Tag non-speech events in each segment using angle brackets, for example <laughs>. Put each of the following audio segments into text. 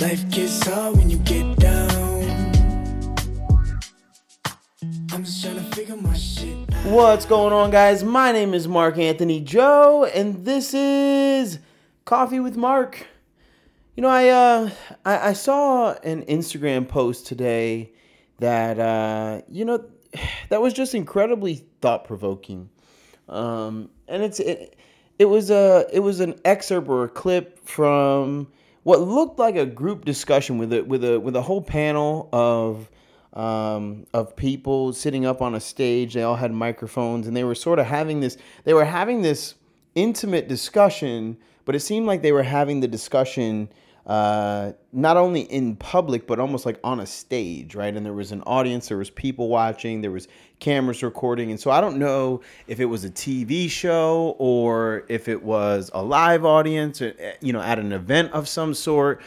Life gets hard when you get down. I'm just trying to figure my shit out. What's going on, guys? My name is Mark Anthony Joe, and this is Coffee with Mark. You know, I uh, I, I saw an Instagram post today that uh, you know <sighs> that was just incredibly thought provoking, um, and it's it, it was a it was an excerpt or a clip from what looked like a group discussion with a with a with a whole panel of um, of people sitting up on a stage. They all had microphones, and they were sort of having this. They were having this intimate discussion, but it seemed like they were having the discussion uh, not only in public but almost like on a stage, right? And there was an audience, there was people watching, there was cameras recording, and so I don't know if it was a TV show or if it was a live audience, uh, you know, at an event of some sort.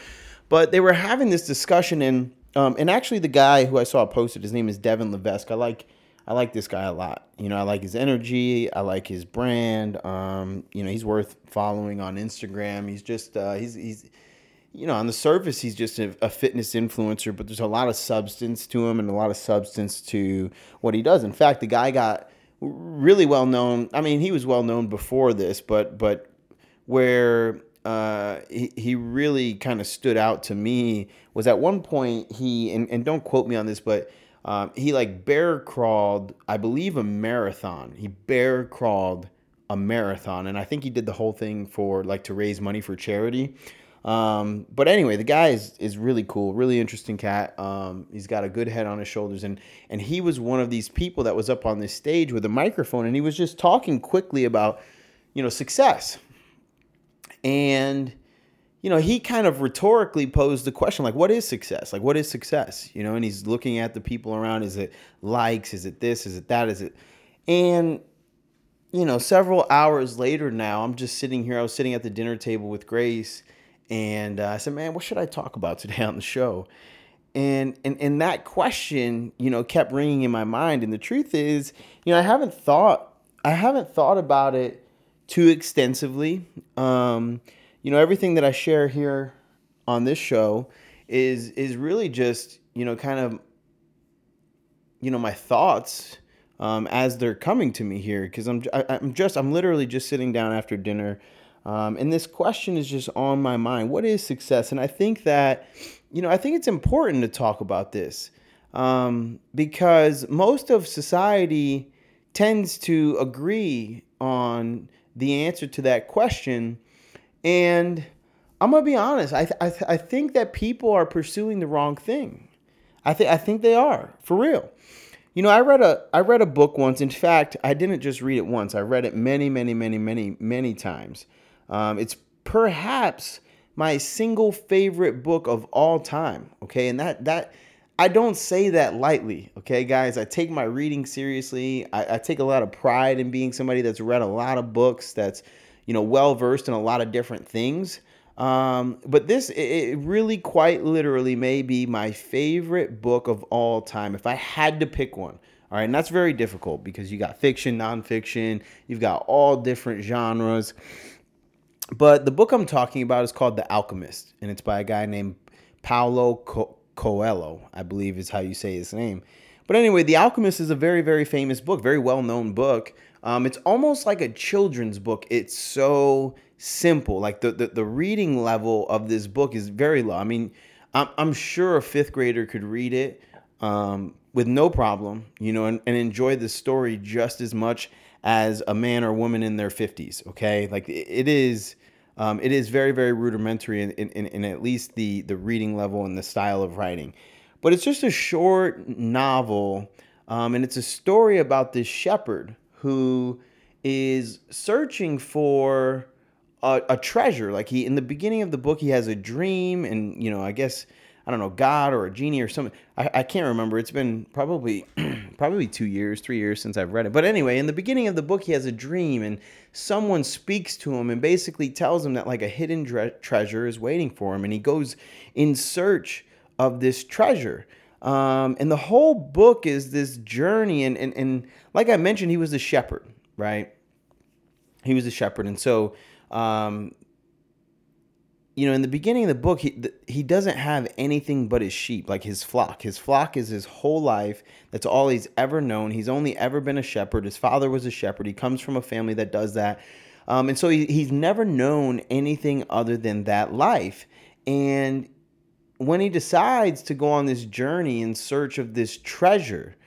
But they were having this discussion, and um, and actually the guy who I saw posted, his name is Devon Levesque. I like. I like this guy a lot. You know, I like his energy. I like his brand. Um, you know, he's worth following on Instagram. He's just uh, he's he's you know, on the surface, he's just a, a, fitness influencer, but there's a lot of substance to him and a lot of substance to what he does. In fact, the guy got really well known. I mean, he was well known before this, but but where uh, he, he really kind of stood out to me was at one point he and, and don't quote me on this, but um, he like bear crawled, I believe, a marathon. He bear crawled a marathon, and I think he did the whole thing for like to raise money for charity. Um, but anyway, the guy is, is really cool, really interesting cat. Um, he's got a good head on his shoulders, and and he was one of these people that was up on this stage with a microphone, and he was just talking quickly about, you know, success. And you know, he kind of rhetorically posed the question, like, what is success? Like, what is success? You know, and he's looking at the people around. Is it likes? Is it this? Is it that? Is it? And you know, several hours later now, I'm just sitting here. I was sitting at the dinner table with Grace and uh, I said, man, what should I talk about today on the show? And, and and that question, you know, kept ringing in my mind. And the truth is, you know, I haven't thought I haven't thought about it too extensively. Um, you know, everything that I share here on this show is is really just you know kind of you know my thoughts um, as they're coming to me here because I'm I, am i am just I'm literally just sitting down after dinner um, and this question is just on my mind. What is success? And I think that, you know, I think it's important to talk about this um, because most of society tends to agree on the answer to that question. And I'm gonna be honest. I, th- I, th- I think that people are pursuing the wrong thing. I think I think they are for real. You know, I read a I read a book once. In fact, I didn't just read it once. I read it many, many, many, many, many times. Um, it's perhaps my single favorite book of all time. Okay, and that that I don't say that lightly. Okay, guys, I take my reading seriously. I, I take a lot of pride in being somebody that's read a lot of books. That's you know well versed in a lot of different things. Um, but this, it really quite literally may be my favorite book of all time. If I had to pick one, all right, and that's very difficult because you got fiction, nonfiction, you've got all different genres. But the book I'm talking about is called The Alchemist, and it's by a guy named Paulo Co- Coelho, I believe is how you say his name. But anyway, The Alchemist is a very, very famous book, very well known book. Um, it's almost like a children's book. It's so simple. Like the, the, the reading level of this book is very low. I mean, I'm, I'm sure a fifth grader could read it um, with no problem, you know, and, and enjoy the story just as much as a man or woman in their 50s. Okay. Like it is um, it is very, very rudimentary in, in, in at least the, the reading level and the style of writing. But it's just a short novel, um, and it's a story about this shepherd who is searching for a, a, treasure. Like he, in the beginning of the book, he has a dream, and you know, I guess I don't know, God or a genie or something. I, I can't remember. It's been probably <clears throat> probably two years, three years since I've read it. But anyway, in the beginning of the book, he has a dream, and someone speaks to him and basically tells him that like a hidden tre- treasure is waiting for him, and he goes in search of this treasure. Um, and the whole book is this journey, and, and and like I mentioned, he was a shepherd, right? He was a shepherd, and so um, you know, in the beginning of the book, he he doesn't have anything but his sheep, like his flock. His flock is his whole life. That's all he's ever known. He's only ever been a shepherd. His father was a shepherd. He comes from a family that does that, um, and so he, he's never known anything other than that life. And when he decides to go on this journey in search of this treasure,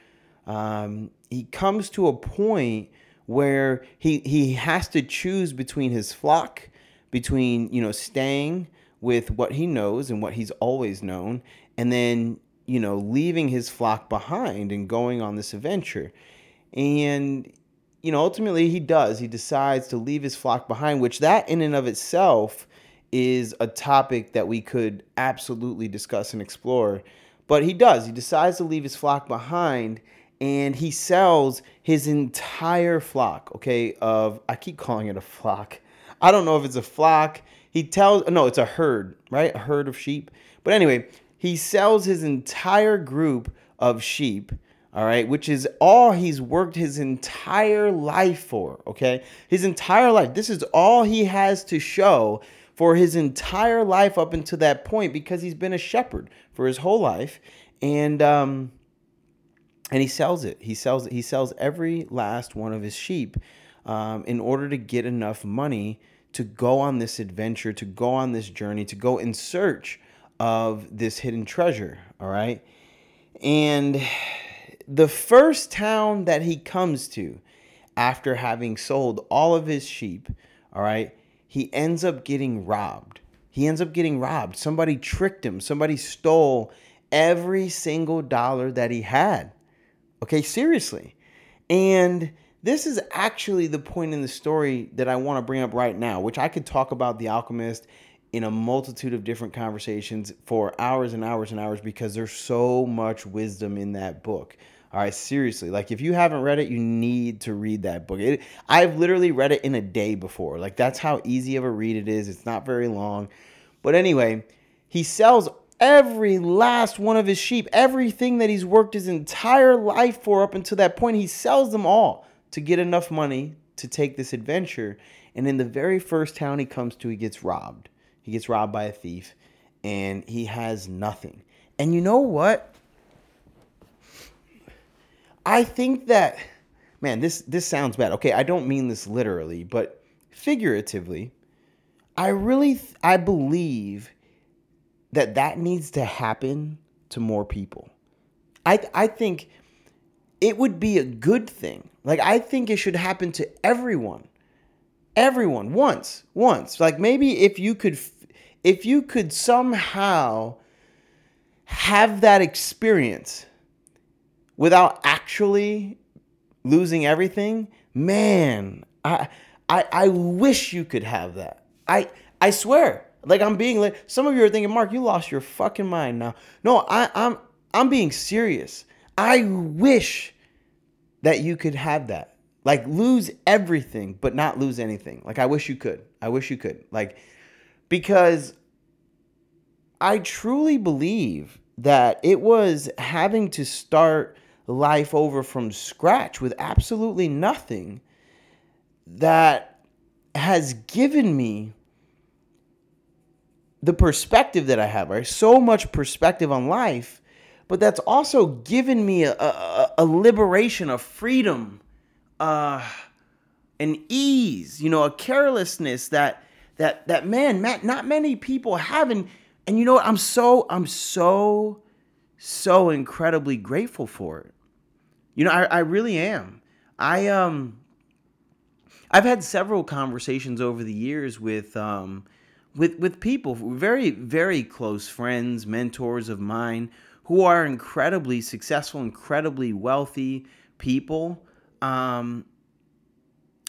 um, he comes to a point where he he has to choose between his flock between you know staying with what he knows and what he's always known and then you know leaving his flock behind and going on this adventure. And you know ultimately he does. He decides to leave his flock behind which that in and of itself is a topic that we could absolutely discuss and explore. But he does. He decides to leave his flock behind and he sells his entire flock okay of i keep calling it a flock I don't know if it's a flock. He tells no, it's a herd, right? A herd of sheep. But anyway, he sells his entire group of sheep, all right, which is all he's worked his entire life for, okay? His entire life. This is all he has to show for his entire life up until that point because he's been a shepherd for his whole life and um and he sells it. He sells he sells every last one of his sheep um, in order to get enough money to go on this adventure, to go on this journey, to go in search of this hidden treasure. All right. And the first town that he comes to after having sold all of his sheep, all right, he ends up getting robbed. He ends up getting robbed. Somebody tricked him, somebody stole every single dollar that he had. Okay, seriously. And this is actually the point in the story that I want to bring up right now, which I could talk about The Alchemist in a multitude of different conversations for hours and hours and hours because there's so much wisdom in that book. All right, seriously. Like if you haven't read it, you need to read that book. It, I've literally read it in a day before. Like that's how easy of a read it is. It's not very long. But anyway, he sells every last one of his sheep, everything that he's worked his entire life for up until that point, he sells them all to get enough money to take this adventure. And in the very first town he comes to, he gets robbed. He gets robbed by a thief and he has nothing. And you know what? I think that man, this this sounds bad. Okay, I don't mean this literally, but figuratively, I really th- I believe that that needs to happen to more people. I I think it would be a good thing. Like I think it should happen to everyone. Everyone once, once. Like maybe if you could if you could somehow have that experience without actually losing everything, man, I I I wish you could have that. I I swear. Like I'm being like some of you are thinking, Mark, you lost your fucking mind now. No, I, I'm I'm being serious. I wish that you could have that. Like lose everything, but not lose anything. Like I wish you could. I wish you could. Like because I truly believe that it was having to start life over from scratch with absolutely nothing that has given me the perspective that I have, right? So much perspective on life but that's also given me a, a, a liberation, a freedom, uh, an ease, you know, a carelessness that that that man, Matt, not many people have, and and you know what? I'm so I'm so so incredibly grateful for it. You know, I, I really am. I um I've had several conversations over the years with um with with people, very very close friends, mentors of mine who are incredibly successful, incredibly wealthy people. Um,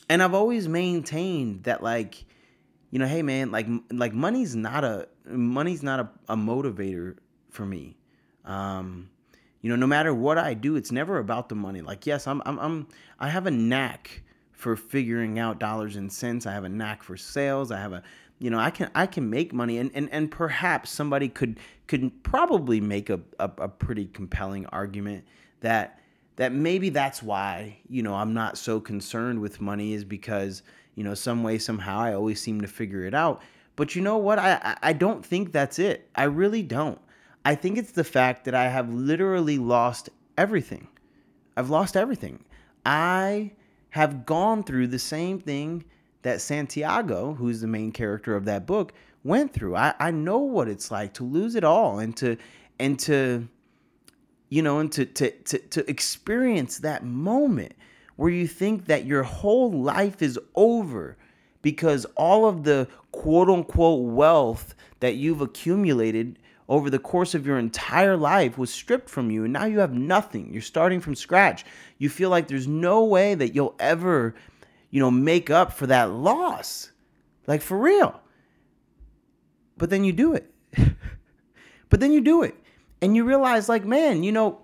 and I've always maintained that, like, you know, hey man, like, like money's not a money's not a, a motivator for me. Um, you know, no matter what I do, it's never about the money. Like, yes, I'm, I'm, I'm I have a knack for figuring out dollars and cents. I have a knack for sales. I have a you know i can i can make money and and, and perhaps somebody could could probably make a, a, a pretty compelling argument that that maybe that's why you know i'm not so concerned with money is because you know some way somehow i always seem to figure it out But you know what? I, I, don't think that's it. I really don't. I think it's the fact that I have literally lost everything. I've lost everything. I have gone through the same thing that Santiago, who's the main character of that book, went through. I, I know what it's like to lose it all and to and to you know and to to to, to experience that moment where you think that your whole life is over because all of the quote unquote wealth that you've accumulated over the course of your entire life was stripped from you and now you have nothing. You're starting from scratch. You feel like there's no way that you'll ever, you know, make up for that loss. Like for real. But then you do it. <laughs> but then you do it. And you realize like, man, you know,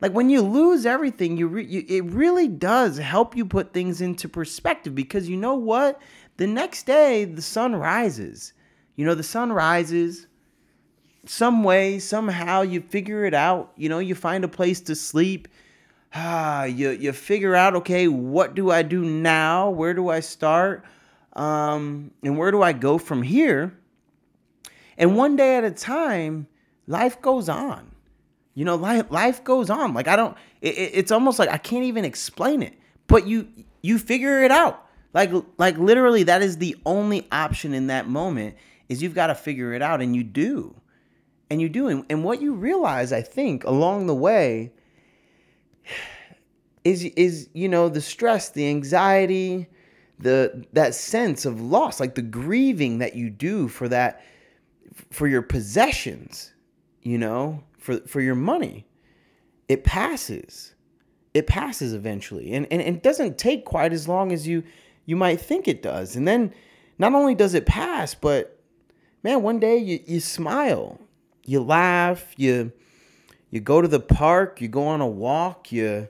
like when you lose everything, you, re- you it really does help you put things into perspective because you know what? The next day the sun rises. You know, the sun rises some way, somehow you figure it out. You know, you find a place to sleep. Ah, you you figure out, okay, what do I do now? Where do I start? Um, and where do I go from here? And one day at a time, life goes on. You know, life life goes on. Like I don't. It, it's almost like I can't even explain it. But you you figure it out. Like like literally, that is the only option in that moment. Is you've got to figure it out, and you do and you do and, and what you realize i think along the way is is you know the stress the anxiety the that sense of loss like the grieving that you do for that for your possessions you know for for your money. It passes. It passes eventually. And, and, and it doesn't take quite as long as you you might think it does. And then not only does it pass but man one day you, you smile you laugh, you you go to the park, you go on a walk, you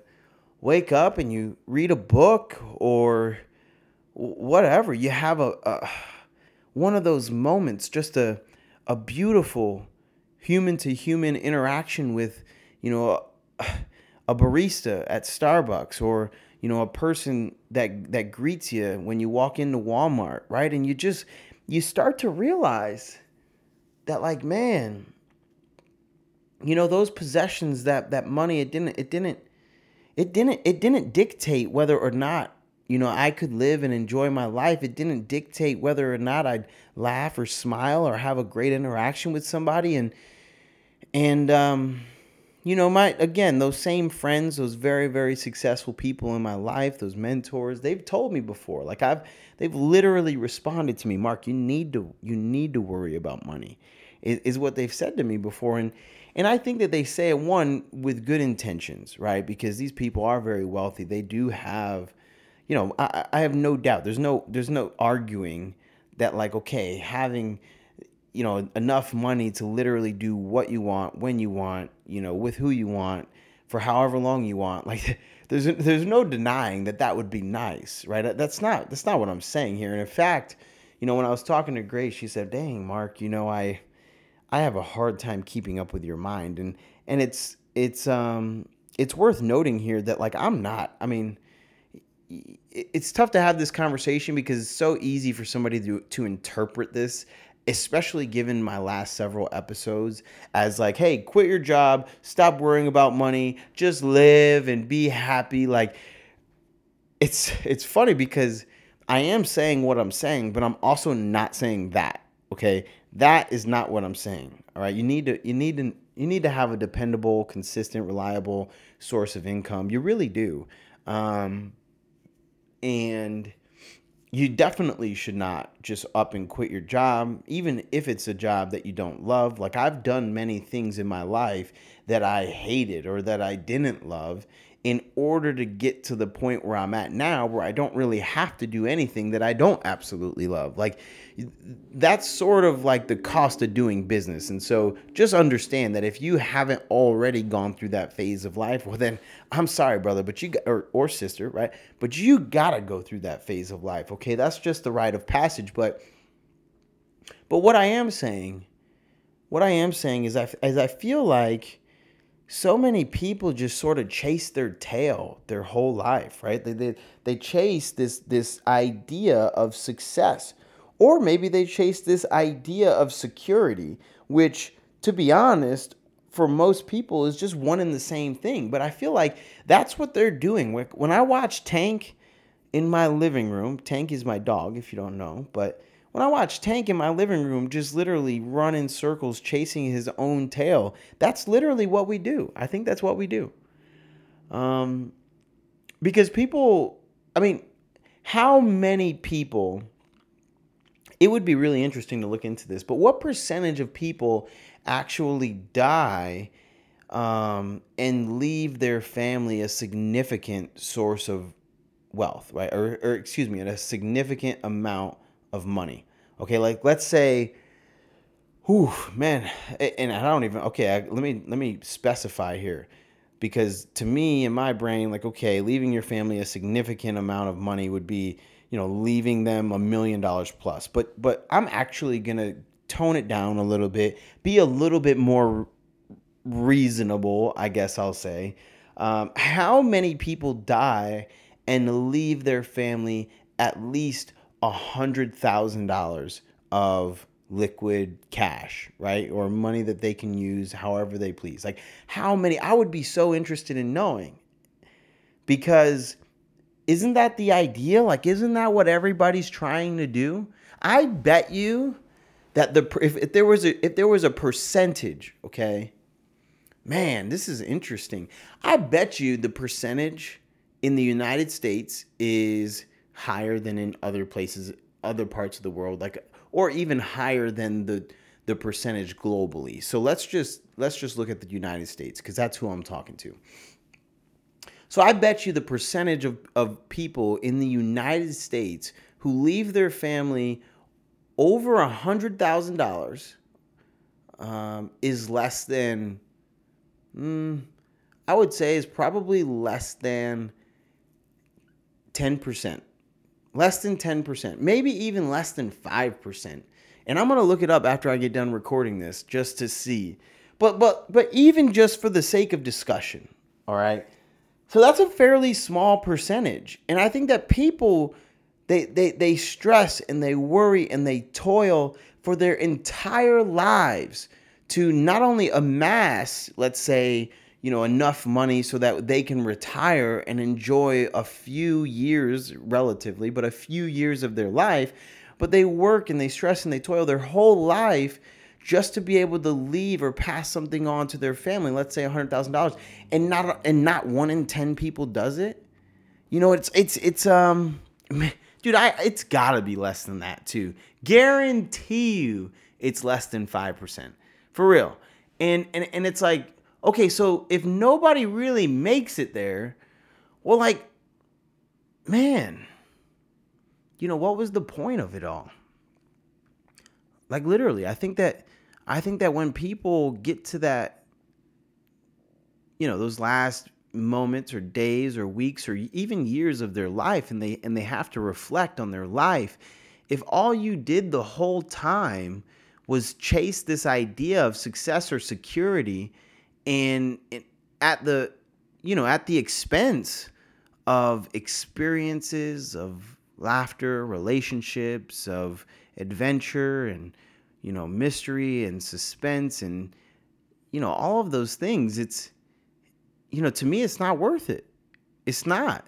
wake up and you read a book or whatever. You have a, a one of those moments, just a a beautiful human to human interaction with, you know, a, a barista at Starbucks or you know a person that that greets you when you walk into Walmart, right? And you just you start to realize that like man, you know those possessions that that money it didn't it didn't it didn't it didn't dictate whether or not you know I could live and enjoy my life. It didn't dictate whether or not I'd laugh or smile or have a great interaction with somebody. And and um you know my again those same friends those very very successful people in my life those mentors they've told me before. Like I've they've literally responded to me Mark you need to you need to worry about money is, is what they've said to me before. And and I think that they say it one with good intentions, right? Because these people are very wealthy. They do have, you know, I, I have no doubt. There's no there's no arguing that like okay, having you know enough money to literally do what you want when you want, you know, with who you want for however long you want. Like <laughs> there's there's no denying that that would be nice, right? That's not that's not what I'm saying here. And in fact, you know, when I was talking to Grace, she said, "Dang, Mark, you know, I I have a hard time keeping up with your mind, and and it's it's um it's worth noting here that like I'm not. I mean, it's tough to have this conversation because it's so easy for somebody to to interpret this especially given my last several episodes as like hey quit your job stop worrying about money just live and be happy like it's it's funny because i am saying what i'm saying but i'm also not saying that okay that is not what I'm saying. All right, you need to you need to you need to have a dependable, consistent, reliable source of income. You really do, um, and you definitely should not just up and quit your job, even if it's a job that you don't love. Like I've done many things in my life that I hated or that I didn't love, in order to get to the point where I'm at now, where I don't really have to do anything that I don't absolutely love. Like, that's sort of like the cost of doing business. And so just understand that if you haven't already gone through that phase of life, well, then I'm sorry, brother, but you got, or, or sister, right? But you gotta go through that phase of life, okay? That's just the rite of passage. But, but what I am saying, what I am saying is, I, as I feel like, so many people just sort of chase their tail their whole life, right? They, they, they chase this, this idea of success Or maybe they chase this idea of security, which, to be honest, for most people is just one and the same thing. But I feel like that's what they're doing. When I watch Tank in my living room, Tank is my dog, if you don't know, but when I watch Tank in my living room just literally run in circles chasing his own tail, that's literally what we do. I think that's what we do. Um, because people, I mean, how many people, it would be really interesting to look into this, but what percentage of people actually die um, and leave their family a significant source of wealth, right? Or, or excuse me, a significant amount of money. Okay, like let's say, whew, man, and I don't even. Okay, I, let me let me specify here, because to me, in my brain, like okay, leaving your family a significant amount of money would be, you know, leaving them a million dollars plus. But but I'm actually gonna tone it down a little bit, be a little bit more reasonable, I guess I'll say. Um, how many people die and leave their family at least a hundred thousand dollars of liquid cash, right? Or money that they can use however they please. Like how many I would be so interested in knowing. Because isn't that the idea? Like isn't that what everybody's trying to do? I bet you that the if, if there was a if there was a percentage, okay? Man, this is interesting. I bet you the percentage in the United States is higher than in other places, other parts of the world, like or even higher than the the percentage globally. So let's just let's just look at the United States because that's who I'm talking to. So I bet you the percentage of, of people in the United States who leave their family over a hundred thousand dollars um, is less than mm, I would say is probably less than 10% less than 10%, maybe even less than 5%. And I'm going to look it up after I get done recording this just to see. But but but even just for the sake of discussion, all right? So that's a fairly small percentage. And I think that people they they they stress and they worry and they toil for their entire lives to not only amass, let's say, you know enough money so that they can retire and enjoy a few years relatively but a few years of their life. But they work and they stress and they toil their whole life just to be able to leave or pass something on to their family let's say $100,000 and not and not 1 in 10 people does it. You know it's it's it's um dude I it's got to be less than that too. Guarantee you it's less than 5% for real. And and and it's like okay, so if nobody really makes it there, well, like, man, you know, what was the point of it all? Like, literally, I think that, I think that when people get to that, you know, those last moments or days or weeks or even years of their life and they and they have to reflect on their life if all you did the whole time was chase this idea of success or security and at the you know at the expense of experiences of laughter relationships of adventure and you know mystery and suspense and you know all of those things it's you know to me it's not worth it. It's not.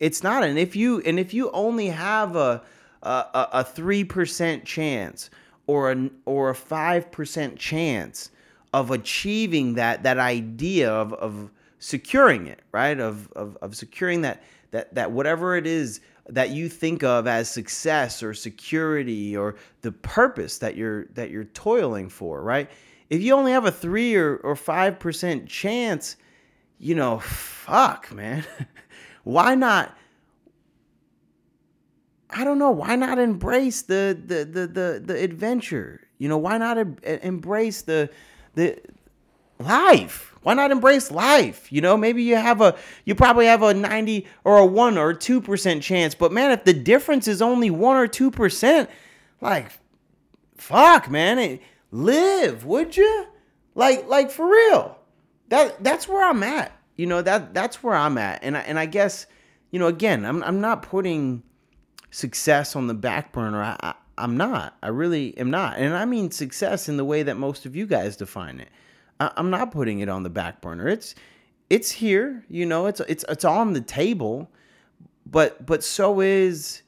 It's not. And if you and if you only have a a, a 3% chance or a or a 5% chance of achieving that that idea of of securing it, right? Of of of securing that that that whatever it is that you think of as success or security or the purpose that you're that you're toiling for, right? If you only have a 3 or or 5% chance, you know, fuck, man. <laughs> why not I don't know, why not embrace the the the the, the adventure? You know, why not embrace the the life. Why not embrace life? You know, maybe you have a you probably have a 90 or a 1 or 2% chance, but man, if the difference is only 1 or 2%, like fuck, man, it, live, would you? Like like for real. That that's where I'm at. You know, that that's where I'm at. And I, and I guess, you know, again, I'm I'm not putting success on the back burner. I, I'm not. I really am not. And I mean success in the way that most of you guys define it. I, I'm not putting it on the back burner. It's it's here, you know, it's it's it's on the table, but but so is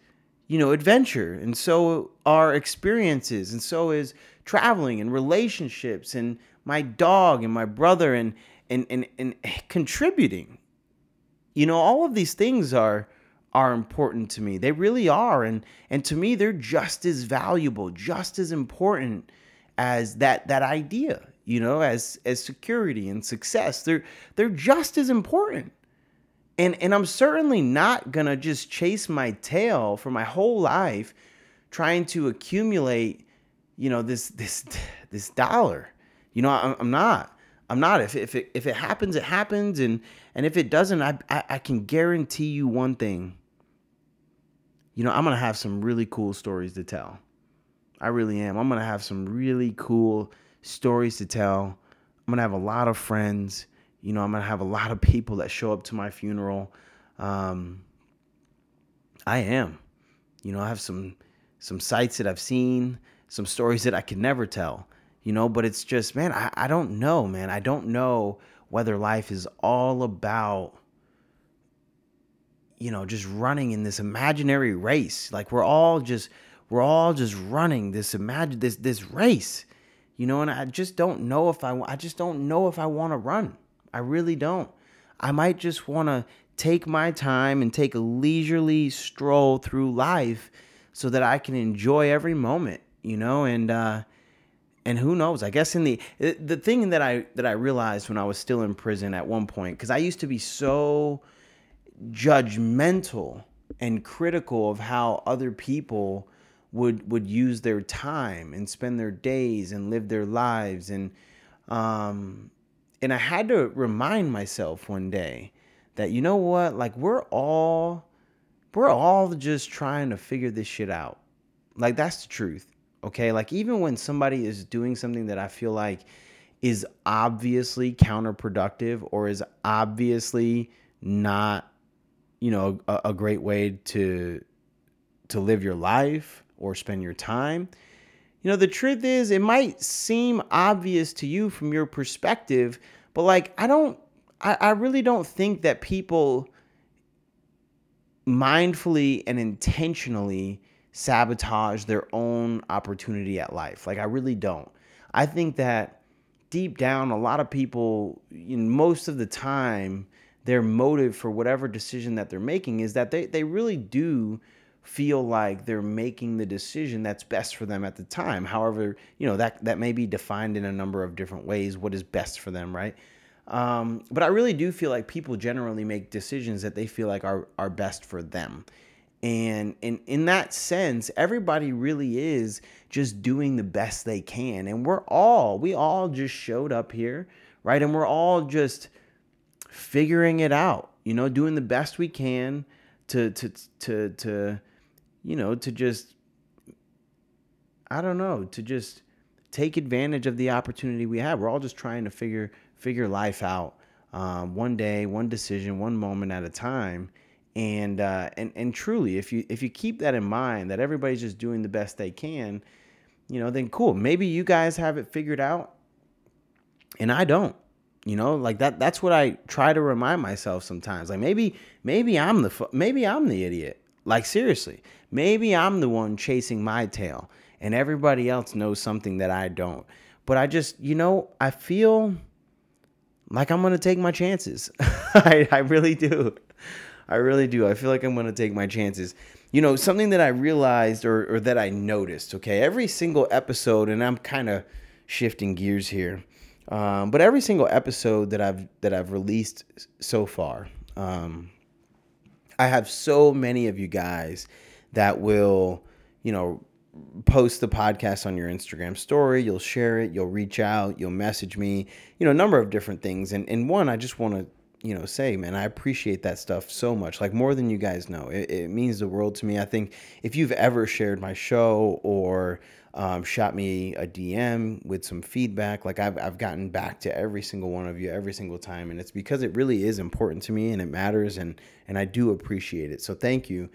you know adventure and so are experiences and so is traveling and relationships and my dog and my brother and and and, and contributing you know all of these things are are important to me. They really are and and to me they're just as valuable just as important as that that idea you know as as security and success. They're they're just as important. And and I'm certainly not to just chase my tail for my whole life trying to accumulate you know this this <laughs> this dollar. You know I'm, I'm not. I'm not. If if it if it happens it happens and and if it doesn't I, I I can guarantee you one thing you know I'm going to have some really cool stories to tell I really am I'm going to have some really cool stories to tell I'm going to have a lot of friends you know, I'm gonna have a lot of people that show up to my funeral. Um, I am. You know, I have some some sights that I've seen, some stories that I can never tell. You know, but it's just, man, I, I don't know, man. I don't know whether life is all about you know just running in this imaginary race like we're all just we're all just running this imagine this this race you know and i just don't know if i i just don't know if i want to run I really don't. I might just want to take my time and take a leisurely stroll through life so that I can enjoy every moment, you know, and uh and who knows? I guess in the the thing that I that I realized when I was still in prison at one point cuz I used to be so judgmental and critical of how other people would would use their time and spend their days and live their lives and um and I had to remind myself one day that you know what? Like we're all we're all just trying to figure this shit out. Like that's the truth. Okay? Like even when somebody is doing something that I feel like is obviously counterproductive or is obviously not you know a, a great way to to live your life or spend your time you know, the truth is, it might seem obvious to you from your perspective, but like, I don't, I, I really don't think that people mindfully and intentionally sabotage their own opportunity at life. Like, I really don't. I think that deep down, a lot of people, in most of the time, their motive for whatever decision that they're making is that they, they really do feel like they're making the decision that's best for them at the time. However, you know, that that may be defined in a number of different ways what is best for them, right? Um, but I really do feel like people generally make decisions that they feel like are are best for them. And in in that sense, everybody really is just doing the best they can. And we're all, we all just showed up here, right? And we're all just figuring it out, you know, doing the best we can to to to to you know, to just, I don't know, to just take advantage of the opportunity we have. We're all just trying to figure figure life out, um, one day, one decision, one moment at a time. And uh, and and truly, if you if you keep that in mind, that everybody's just doing the best they can, you know, then cool. Maybe you guys have it figured out, and I don't. You know, like that. That's what I try to remind myself sometimes. Like maybe maybe I'm the maybe I'm the idiot. Like seriously, maybe I'm the one chasing my tail and everybody else knows something that I don't. But I just, you know, I feel like I'm to take my chances. <laughs> I, I really do. I really do. I feel like I'm to take my chances. You know, something that I realized or, or that I noticed, okay, every single episode, and I'm kind of shifting gears here, um, but every single episode that I've that I've released so far, um, I have so many of you guys that will, you know, post the podcast on your Instagram story. You'll share it. You'll reach out. You'll message me. You know, a number of different things. And and one, I just want to you know say, man, I appreciate that stuff so much. Like more than you guys know. It, it means the world to me. I think if you've ever shared my show or um, shot me a DM with some feedback. Like I've, I've gotten back to every single one of you every single time. And it's because it really is important to me and it matters. And, and I do appreciate it. So thank you.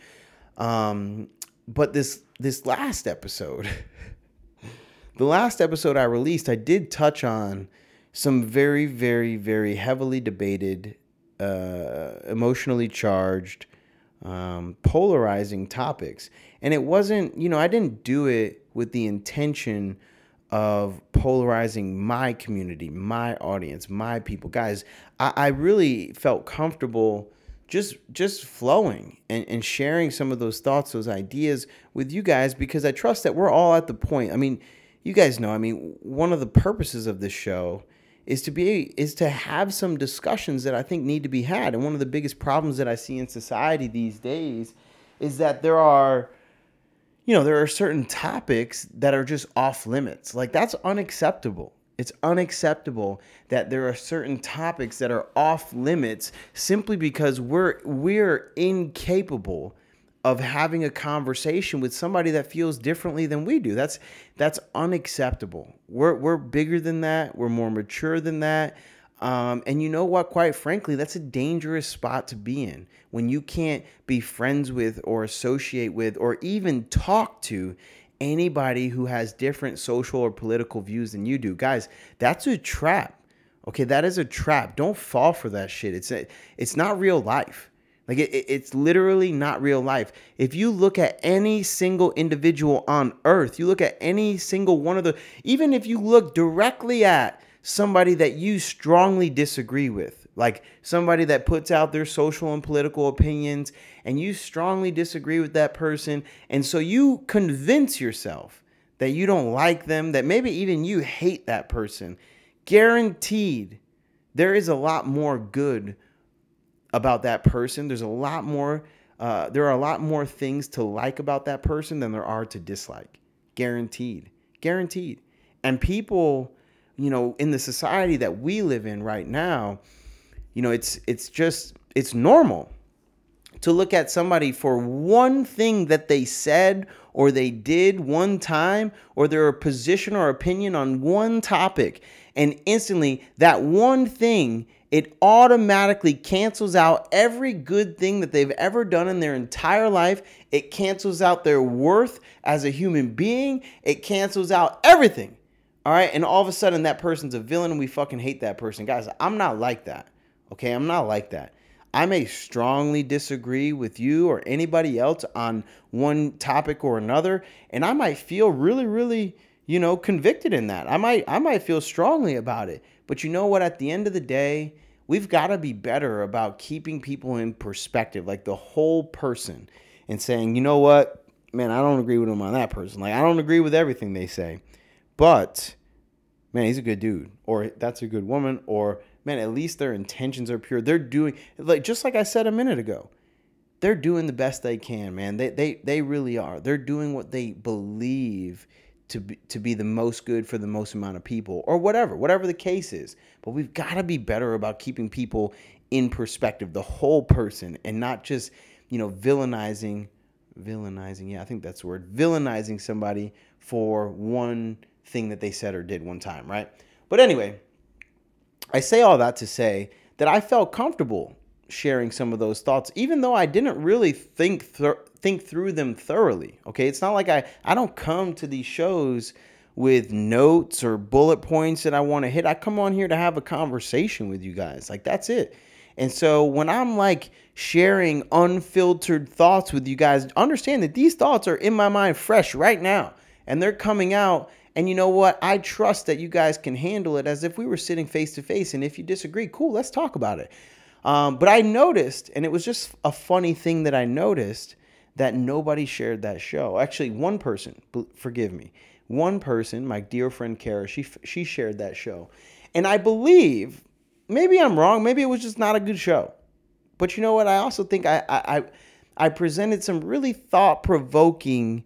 Um, but this this last episode, <laughs> the last episode I released, I did touch on some very, very, very heavily debated, uh, emotionally charged, um, polarizing topics. And it wasn't, you know, I didn't do it with the intention of polarizing my community, my audience, my people. Guys, I, I really felt comfortable just just flowing and, and sharing some of those thoughts, those ideas with you guys because I trust that we're all at the point. I mean, you guys know, I mean, one of the purposes of this show is to be is to have some discussions that I think need to be had. And one of the biggest problems that I see in society these days is that there are you know, there are certain topics that are just off limits. Like that's unacceptable. It's unacceptable that there are certain topics that are off limits simply because we're we're incapable of having a conversation with somebody that feels differently than we do. That's that's unacceptable. We're we're bigger than that. We're more mature than that. Um, and you know what? Quite frankly, that's a dangerous spot to be in when you can't be friends with or associate with or even talk to anybody who has different social or political views than you do. Guys, that's a trap. Okay, that is a trap. Don't fall for that shit. It's a, it's not real life. Like it, it's literally not real life. If you look at any single individual on earth, you look at any single one of the even if you look directly at somebody that you strongly disagree with, like somebody that puts out their social and political opinions and you strongly disagree with that person and so you convince yourself that you don't like them, that maybe even you hate that person, guaranteed there is a lot more good about that person. There's a lot more, uh, there are a lot more things to like about that person than there are to dislike. Guaranteed. Guaranteed. And people, you know, in the society that we live in right now, you know, it's it's just it's normal to look at somebody for one thing that they said or they did one time or their position or opinion on one topic and instantly that one thing it automatically cancels out every good thing that they've ever done in their entire life. It cancels out their worth as a human being. It cancels out everything. All right. And all of a sudden, that person's a villain and we fucking hate that person. Guys, I'm not like that. Okay. I'm not like that. I may strongly disagree with you or anybody else on one topic or another. And I might feel really, really, you know, convicted in that. I might, I might feel strongly about it. But you know what? At the end of the day, we've got to be better about keeping people in perspective, like the whole person, and saying, you know what, man, I don't agree with them on that person. Like, I don't agree with everything they say, but man, he's a good dude, or that's a good woman, or man, at least their intentions are pure. They're doing, like, just like I said a minute ago, they're doing the best they can, man. They, they, they really are. They're doing what they believe to be, to be the most good for the most amount of people or whatever, whatever the case is. But we've got to be better about keeping people in perspective, the whole person, and not just, you know, villainizing, villainizing, yeah, I think that's the word, villainizing somebody for one thing that they said or did one time, right? But anyway, I say all that to say that I felt comfortable sharing some of those thoughts, even though I didn't really think th- think through them thoroughly. Okay, it's not like I I don't come to these shows with notes or bullet points that I want to hit. I come on here to have a conversation with you guys. Like that's it. And so when I'm like sharing unfiltered thoughts with you guys, understand that these thoughts are in my mind fresh right now and they're coming out and you know what? I trust that you guys can handle it as if we were sitting face to face. And if you disagree, cool, let's talk about it. Um, but I noticed, and it was just a funny thing that I noticed that nobody shared that show. Actually, one person, forgive me, one person, my dear friend Kara, she she shared that show, and I believe maybe I'm wrong. Maybe it was just not a good show. But you know what? I also think I I I presented some really thought provoking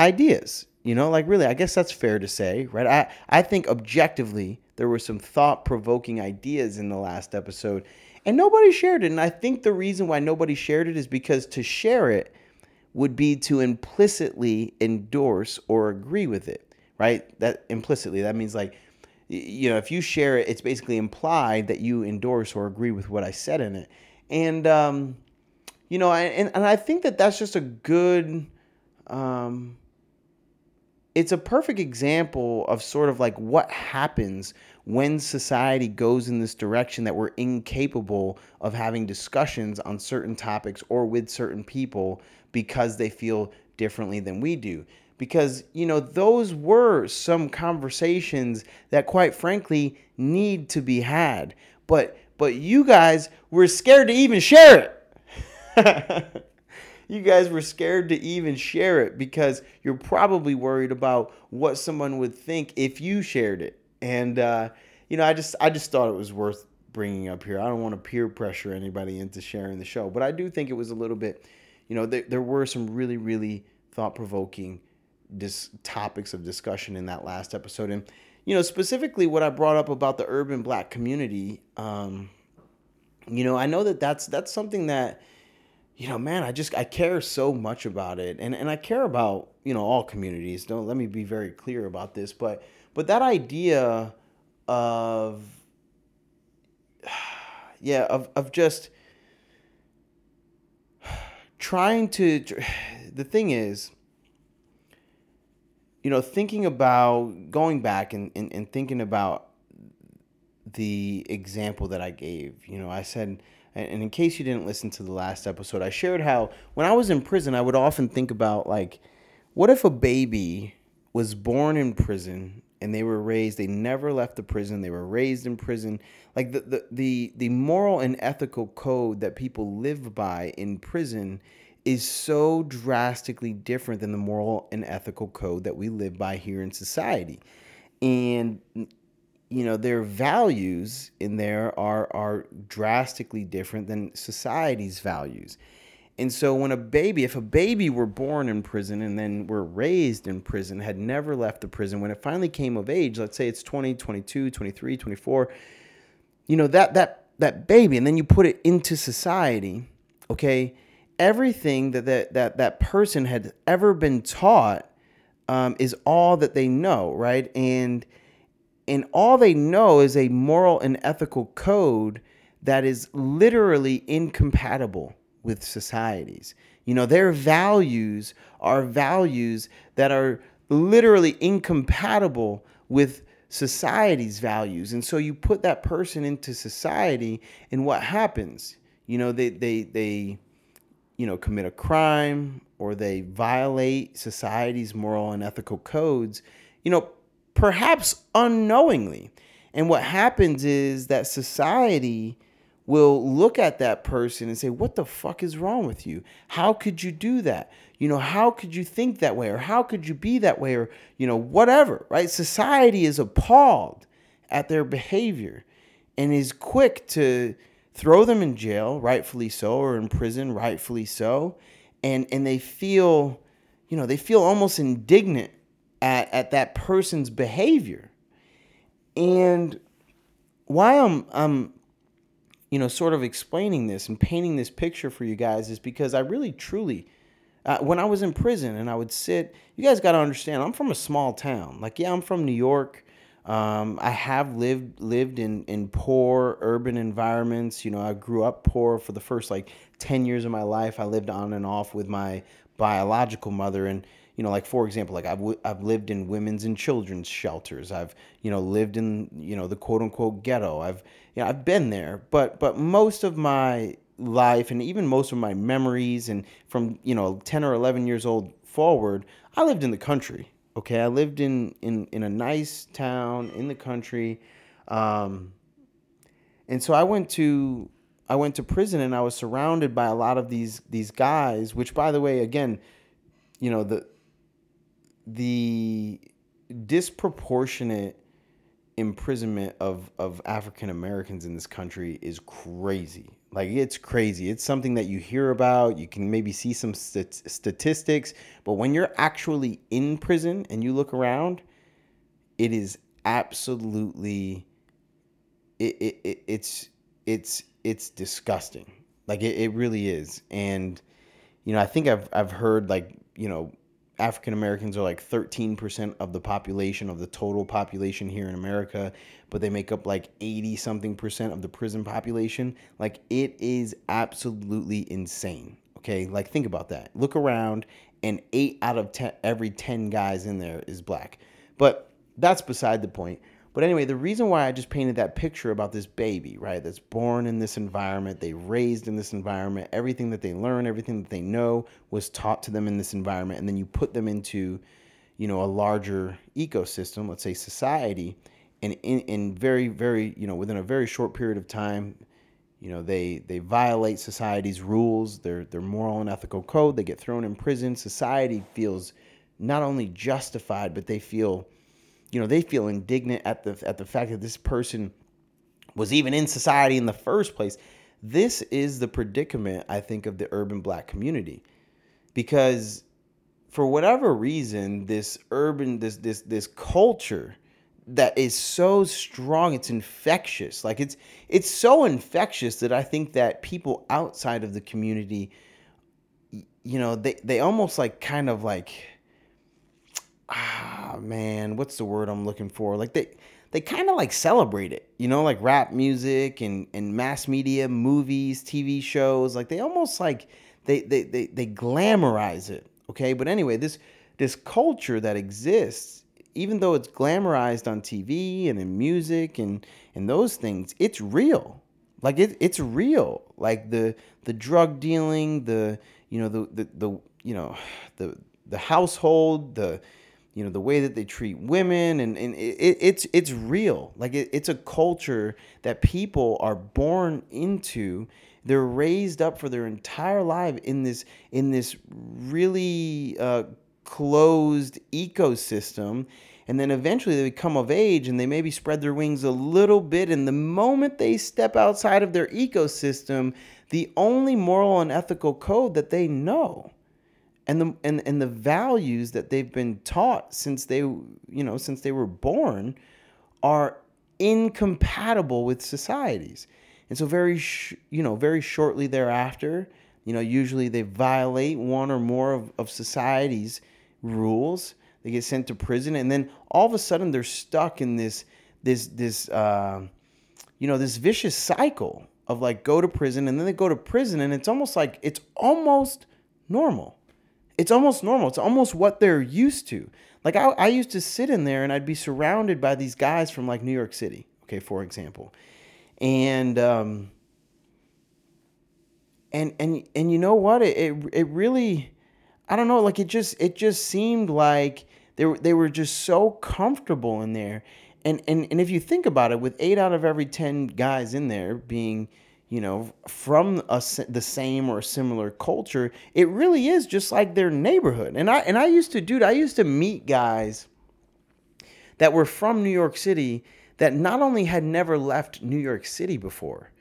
ideas. You know, like really, I guess that's fair to say, right? I, I think objectively, there were some thought provoking ideas in the last episode, and nobody shared it. And I think the reason why nobody shared it is because to share it would be to implicitly endorse or agree with it, right? That implicitly, that means like, you know, if you share it, it's basically implied that you endorse or agree with what I said in it. And, um, you know, and, and I think that that's just a good, um, it's a perfect example of sort of like what happens when society goes in this direction that we're incapable of having discussions on certain topics or with certain people because they feel differently than we do. Because you know those were some conversations that quite frankly need to be had. But but you guys were scared to even share it <laughs> you guys were scared to even share it because you're probably worried about what someone would think if you shared it and uh, you know i just i just thought it was worth bringing up here i don't want to peer pressure anybody into sharing the show but i do think it was a little bit you know there, there were some really really thought-provoking dis- topics of discussion in that last episode. And, you know, specifically what I brought up about the urban black community, um, you know, I know that that's, that's something that, you know, man, I just, I care so much about it. And, and I care about, you know, all communities. Don't let me be very clear about this, but, but that idea of, <sighs> yeah, of, of just <sighs> trying to, <sighs> the thing is, you know, thinking about going back and, and, and thinking about the example that I gave, you know, I said, and in case you didn't listen to the last episode, I shared how when I was in prison, I would often think about like, what if a baby was born in prison and they were raised, they never left the prison, they were raised in prison. Like the, the, the, the moral and ethical code that people live by in prison is so drastically different than the moral and ethical code that we live by here in society. And you know, their values in there are are drastically different than society's values. And so when a baby, if a baby were born in prison and then were raised in prison, had never left the prison, when it finally came of age, let's say it's 20, 22, 23, 24, you know, that that that baby and then you put it into society, okay? everything that that that, that person had ever been taught um, is all that they know, right? And and all they know is a moral and ethical code that is literally incompatible with societies. You know, their values are values that are literally incompatible with society's values. And so you put that person into society and what happens? You know, they they they you know, commit a crime or they violate society's moral and ethical codes, you know, perhaps unknowingly. And what happens is that society will look at that person and say, What the fuck is wrong with you? How could you do that? You know, how could you think that way? Or how could you be that way? Or, you know, whatever, right? Society is appalled at their behavior and is quick to throw them in jail, rightfully so, or in prison, rightfully so, and and they feel, you know, they feel almost indignant at at that person's behavior. And why I'm I'm you know sort of explaining this and painting this picture for you guys is because I really truly uh, when I was in prison and I would sit, you guys got to understand, I'm from a small town. Like, yeah, I'm from New York. Um, I have lived lived in in poor urban environments. You know, I grew up poor for the first like ten years of my life. I lived on and off with my biological mother, and you know, like for example, like I've w- I've lived in women's and children's shelters. I've you know lived in you know the quote unquote ghetto. I've you know I've been there, but but most of my life and even most of my memories and from you know 10 or 11 years old forward i lived in the country Okay, I lived in in in a nice town in the country, um, and so I went to I went to prison and I was surrounded by a lot of these these guys. Which, by the way, again, you know the the disproportionate imprisonment of of African Americans in this country is crazy. Like it's crazy. It's something that you hear about. You can maybe see some st- statistics, but when you're actually in prison and you look around, it is absolutely it, it, it it's it's it's disgusting. Like it, it really is. And you know, I think I've I've heard like, you know, African Americans are like 13% of the population of the total population here in America, but they make up like 80 something percent of the prison population. Like it is absolutely insane. Okay, like think about that. Look around, and eight out of ten, every ten guys in there is black. But that's beside the point. But anyway, the reason why I just painted that picture about this baby, right, that's born in this environment, they raised in this environment, everything that they learn, everything that they know was taught to them in this environment, and then you put them into, you know, a larger ecosystem, let's say society, and in, in very, very, you know, within a very short period of time, you know, they they violate society's rules, their their moral and ethical code, they get thrown in prison. Society feels not only justified, but they feel you know, they feel indignant at the at the fact that this person was even in society in the first place. This is the predicament I think of the urban black community. Because for whatever reason, this urban this this this culture that is so strong it's infectious like it's it's so infectious that i think that people outside of the community you know they they almost like kind of like ah man, what's the word I'm looking for? Like they they kind of like celebrate it, you know, like rap music and and mass media, movies, TV shows, like they almost like they they they, they glamorize it, okay? But anyway, this this culture that exists, even though it's glamorized on TV and in music and and those things, it's real. Like it, it's real. Like the the drug dealing, the you know the the, the you know <sighs> the the household, the you know the way that they treat women and, and it, it's it's real. Like it, it's a culture that people are born into. They're raised up for their entire life in this in this really uh, closed ecosystem. And then eventually they become of age and they maybe spread their wings a little bit. And the moment they step outside of their ecosystem the only moral and ethical code that they know and the and, and the values that they've been taught since they you know since they were born are incompatible with societies. And so very sh- you know very shortly thereafter you know usually they violate one or more of, of society's rules. They get sent to prison and then all of a sudden they're stuck in this this this uh, you know this vicious cycle of like go to prison and then they go to prison and it's almost like it's almost normal it's almost normal. It's almost what they're used to. Like I, I used to sit in there and I'd be surrounded by these guys from like New York City, okay, for example. And um and and and you know what? It it, it really I don't know, like it just it just seemed like they were they were just so comfortable in there. And and and if you think about it, with 8 out of every 10 guys in there being you know, from a, the same or similar culture, it really is just like their neighborhood. And I and I used to, dude, I used to meet guys that were from New York City that not only had never left New York City before,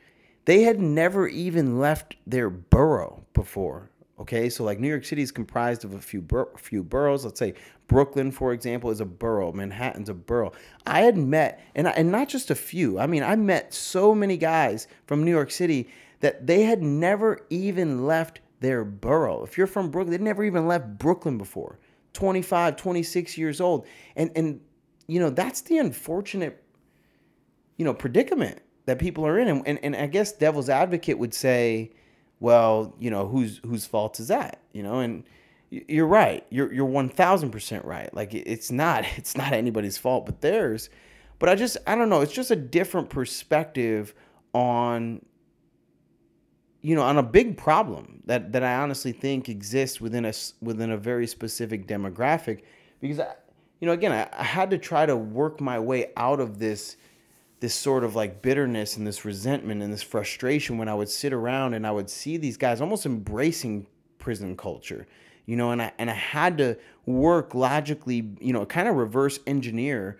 they had never even left their borough before. Okay, so like New York City is comprised of a few bur- few boroughs. Let's say Brooklyn, for example, is a borough. Manhattan's a borough. I had met, and I, and not just a few. I mean, I met so many guys from New York City that they had never even left their borough. If you're from Brooklyn, they never even left Brooklyn before. 25, 26 years old, and and you know that's the unfortunate, you know, predicament that people are in. And and, and I guess devil's advocate would say well, you know, whose whose fault is that? You know, and you're right. You're you're one thousand percent right. Like it's not <laughs> it's not anybody's fault but theirs. But I just I don't know. It's just a different perspective on you know on a big problem that that I honestly think exists within a within a very specific demographic because I, you know again I, I had to try to work my way out of this this sort of like bitterness and this resentment and this frustration when I would sit around and I would see these guys almost embracing prison culture, you know, and I and I had to work logically, you know, kind of reverse engineer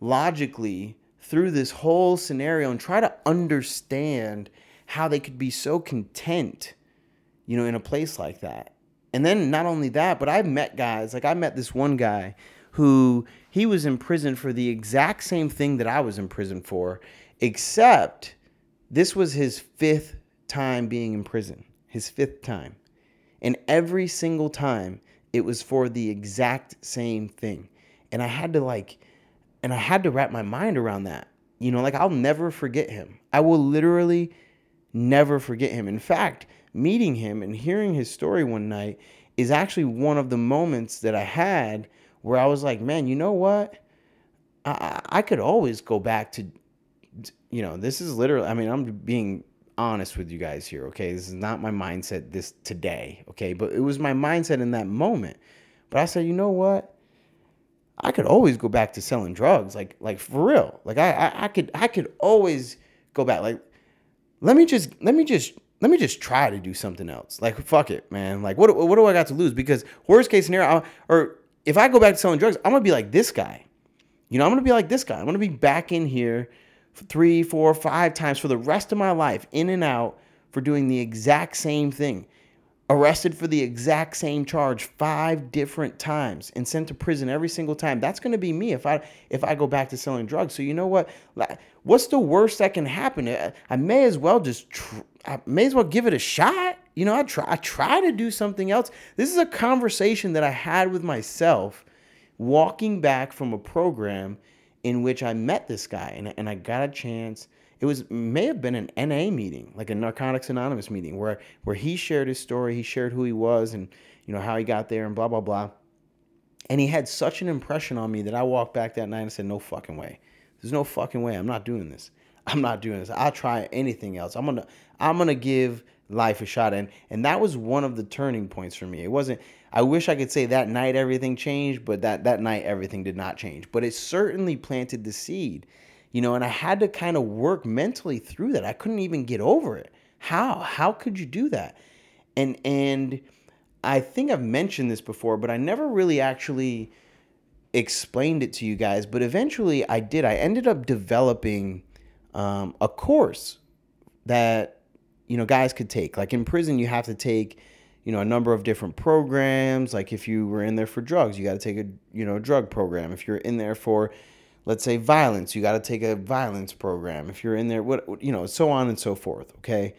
logically through this whole scenario and try to understand how they could be so content, you know, in a place like that. And then not only that, but I've met guys, like I met this one guy who he was in prison for the exact same thing that I was in prison for, except this was his fifth time being in prison, his fifth time. And every single time it was for the exact same thing. And I had to like, and I had to wrap my mind around that. You know, like I'll never forget him. I will literally never forget him. In fact, meeting him and hearing his story one night is actually one of the moments that I had where I was like, man, you know what? I, I could always go back to, you know, this is literally, I mean, I'm being honest with you guys here, okay? This is not my mindset this today, okay? But it was my mindset in that moment. But I said, you know what? I could always go back to selling drugs, like like for real. Like I, I I could I could always go back. Like let me just let me just let me just try to do something else. Like fuck it, man. Like what what do I got to lose? Because worst case scenario, I'll, or if I go back to selling drugs, I'm gonna be like this guy. You know, I'm gonna be like this guy. I'm gonna be back in here three, four, five times for the rest of my life, in and out, for doing the exact same thing. Arrested for the exact same charge five different times and sent to prison every single time. That's to be me if i if i go back to selling drugs. So you know what? What's the worst that can happen? I may as well just tr- i may as well give it a shot you know i try i try to do something else this is a conversation that i had with myself walking back from a program in which i met this guy and, and i got a chance it was may have been an NA meeting, like a Narcotics Anonymous meeting, where where he shared his story, he shared who he was, and you know how he got there, and blah blah blah. And he had such an impression on me that I walked back that night and said, "No fucking way. There's no fucking way. I'm not doing this. I'm not doing this. I'll try anything else. I'm gonna I'm gonna give life a shot." And and that was one of the turning points for me. It wasn't. I wish I could say that night everything changed, but that that night everything did not change. But it certainly planted the seed you know, and I had to kind of work mentally through that. I couldn't even get over it. How? How could you do that? And and I think I've mentioned this before, but I never really actually explained it to you guys. But eventually, I did. I ended up developing um, a course that you know guys could take. Like in prison, you have to take you know a number of different programs. Like if you were in there for drugs, you got to take a you know a drug program. If you're in there for let's say violence, you got to take a violence program. If you're in there, what you know, so on and so forth. Okay.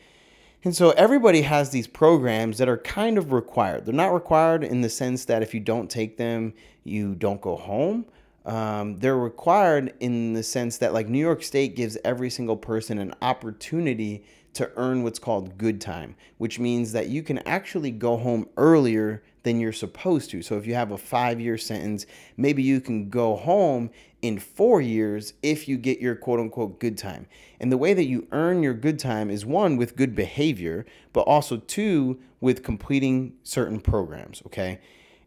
And so everybody has these programs that are kind of required. They're not required in the sense that if you don't take them, you don't go home. Um, they're required in the sense that, like, New York State gives every single person an opportunity to earn what's called good time, which means that you can actually go home earlier than you're supposed to. So if you have a five year sentence, maybe you can go home in four years if you get your quote unquote good time. And the way that you earn your good time is one, with good behavior, but also two, with completing certain programs, okay?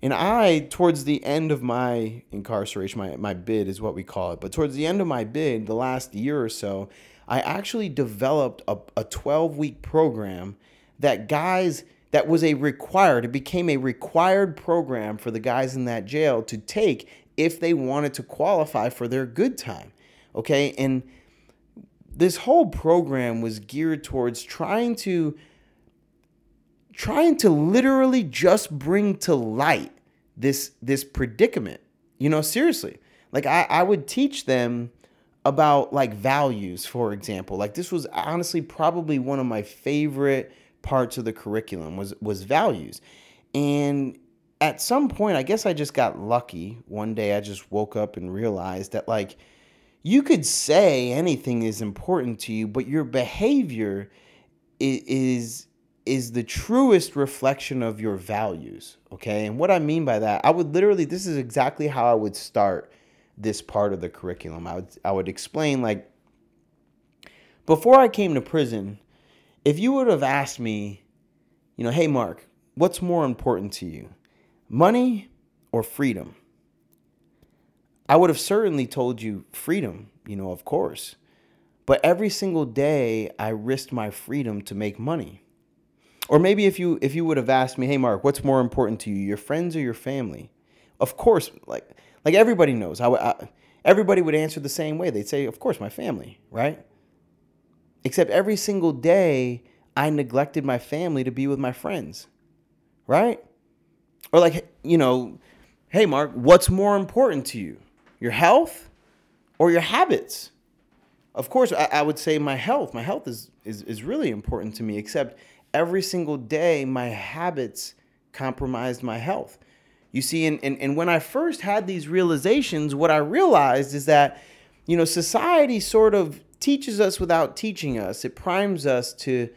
And I, towards the end of my incarceration, my, my bid is what we call it, but towards the end of my bid, the last year or so, I actually developed a, a 12 week program that guys that was a required, it became a required program for the guys in that jail to take if they wanted to qualify for their good time. Okay. And this whole program was geared towards trying to trying to literally just bring to light this this predicament you know seriously. Like i i would teach them about like values for example. Like this was honestly probably one of my favorite parts of the curriculum was was values. And at some point, I guess I just got lucky. One day I just woke up and realized that, like, you could say anything is important to you, but your behavior is is the truest reflection of your values. Okay. And what I mean by that, I would literally, this is exactly how I would start this part of the curriculum. I would I would explain like before I came to prison, if you would have asked me, you know, hey Mark, what's more important to you? Money or freedom? I would have certainly told you freedom, you know, of course. But every single day I risked my freedom to make money. Or maybe if you if you would have asked me, "Hey Mark, what's more important to you, your friends or your family?" Of course, like like everybody knows. I, I everybody would answer the same way. They'd say, "Of course, my family," right? Except every single day I neglected my family to be with my friends. Right? Or like, you know, hey, Mark, what's more important to you? Your health or your habits? Of course, I, I would say my health. My health is, is, is really important to me, except every single day, my habits compromised my health. You see, and, and, and when I first had these realizations, what I realized is that, you know, society sort of teaches us without teaching us. It primes us to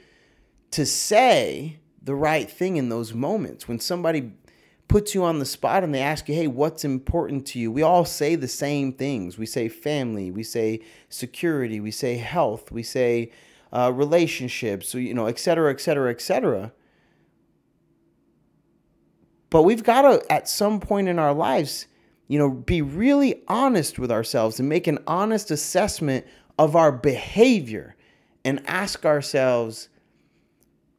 to say the right thing in those moments when somebody puts you on the spot and they ask you, hey, what's important to you? We all say the same things. We say family, we say security, we say health, we say uh, relationships, you know, et cetera, et cetera, et cetera. But we've got to, at some point in our lives, you know, be really honest with ourselves and make an honest assessment of our behavior and ask ourselves,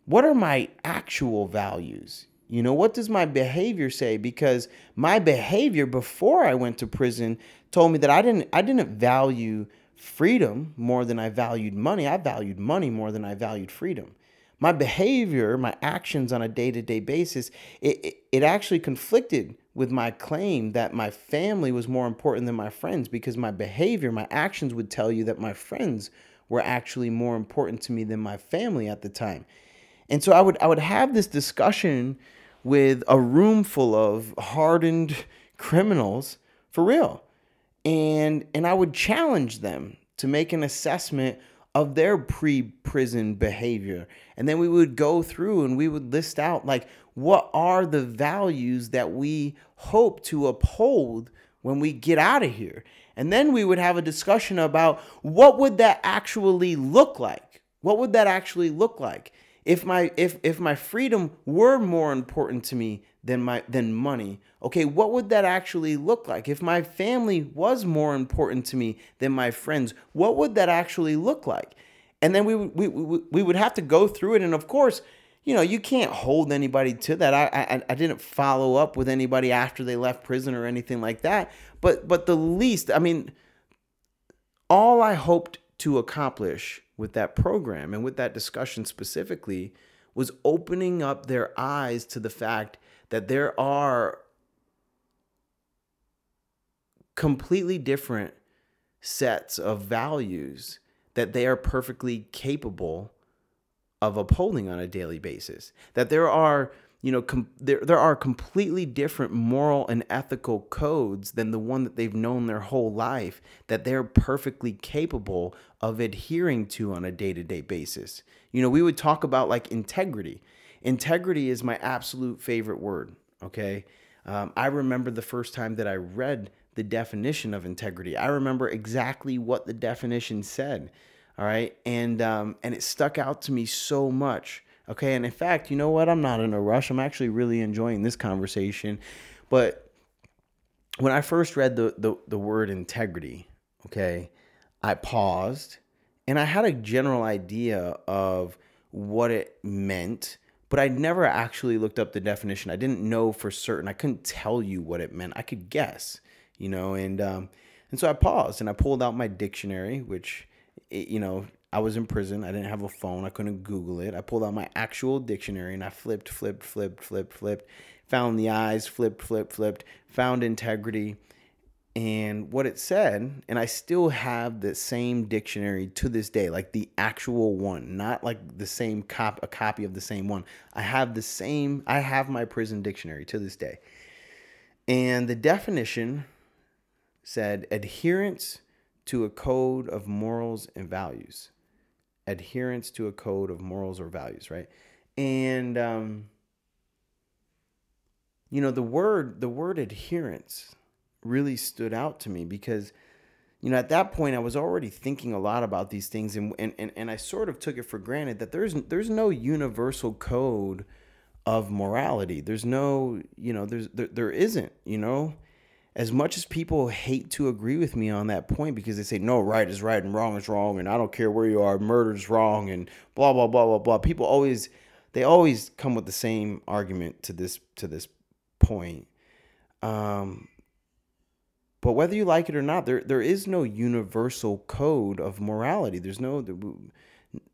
what are my actual values? You know, what does my behavior say? Because my behavior before I went to prison told me that I didn't I didn't value freedom more than I valued money. I valued money more than I valued freedom. My behavior, my actions on a day-to-day basis, it, it, it actually conflicted with my claim that my family was more important than my friends because my behavior, my actions would tell you that my friends were actually more important to me than my family at the time. And so I would I would have this discussion with a room full of hardened criminals for real. And and I would challenge them to make an assessment of their pre-prison behavior. And then we would go through and we would list out like what are the values that we hope to uphold when we get out of here. And then we would have a discussion about what would that actually look like? What would that actually look like? if my if if my freedom were more important to me than my than money. Okay what would that actually look like? If my family was more important to me than my friends what would that actually look like? And then we would we, we, we would have to go through it. And of course you know you can't hold anybody to that. I, I i didn't follow up with anybody after they left prison or anything like that. But but the least i mean all i hoped to accomplish with that program and with that discussion specifically was opening up their eyes to the fact that there are completely different sets of values that they are perfectly capable of upholding on a daily basis. That there are you know, com- there, there are completely different moral and ethical codes than the one that they've known their whole life that they're perfectly capable of adhering to on a day to day basis. You know, we would talk about like integrity. Integrity is my absolute favorite word, okay? Um, I remember the first time that I read the definition of integrity. I remember exactly what the definition said, all right? And, um, and it stuck out to me so much Okay. And in fact, you know what? I'm not in a rush. I'm actually really enjoying this conversation. But when I first read the, the, the word integrity, okay, I paused and I had a general idea of what it meant, but I never actually looked up the definition. I didn't know for certain. I couldn't tell you what it meant. I could guess, you know, and um, and so I paused and I pulled out my dictionary, which you know I was in prison. I didn't have a phone. I couldn't Google it. I pulled out my actual dictionary and I flipped, flipped, flipped, flipped, flipped, found the eyes, flipped, flipped, flipped, found integrity. And what it said, and I still have the same dictionary to this day, like the actual one, not like the same cop, a copy of the same one. I have the same, I have my prison dictionary to this day. And the definition said adherence to a code of morals and values adherence to a code of morals or values, right? And um, you know, the word the word adherence really stood out to me because you know at that point i was already thinking a lot about these things and, and, and, and i sort of took it for granted that there's there's no universal code of morality. There's no you know there's there, there isn't you know? As much as people hate to agree with me on that point because they say no right is right and wrong is wrong and i don't care where you are murder is wrong and blah blah blah blah blah people always they always come with the same argument to this to this point. Um but whether you like it or not there there is no universal code of morality there's no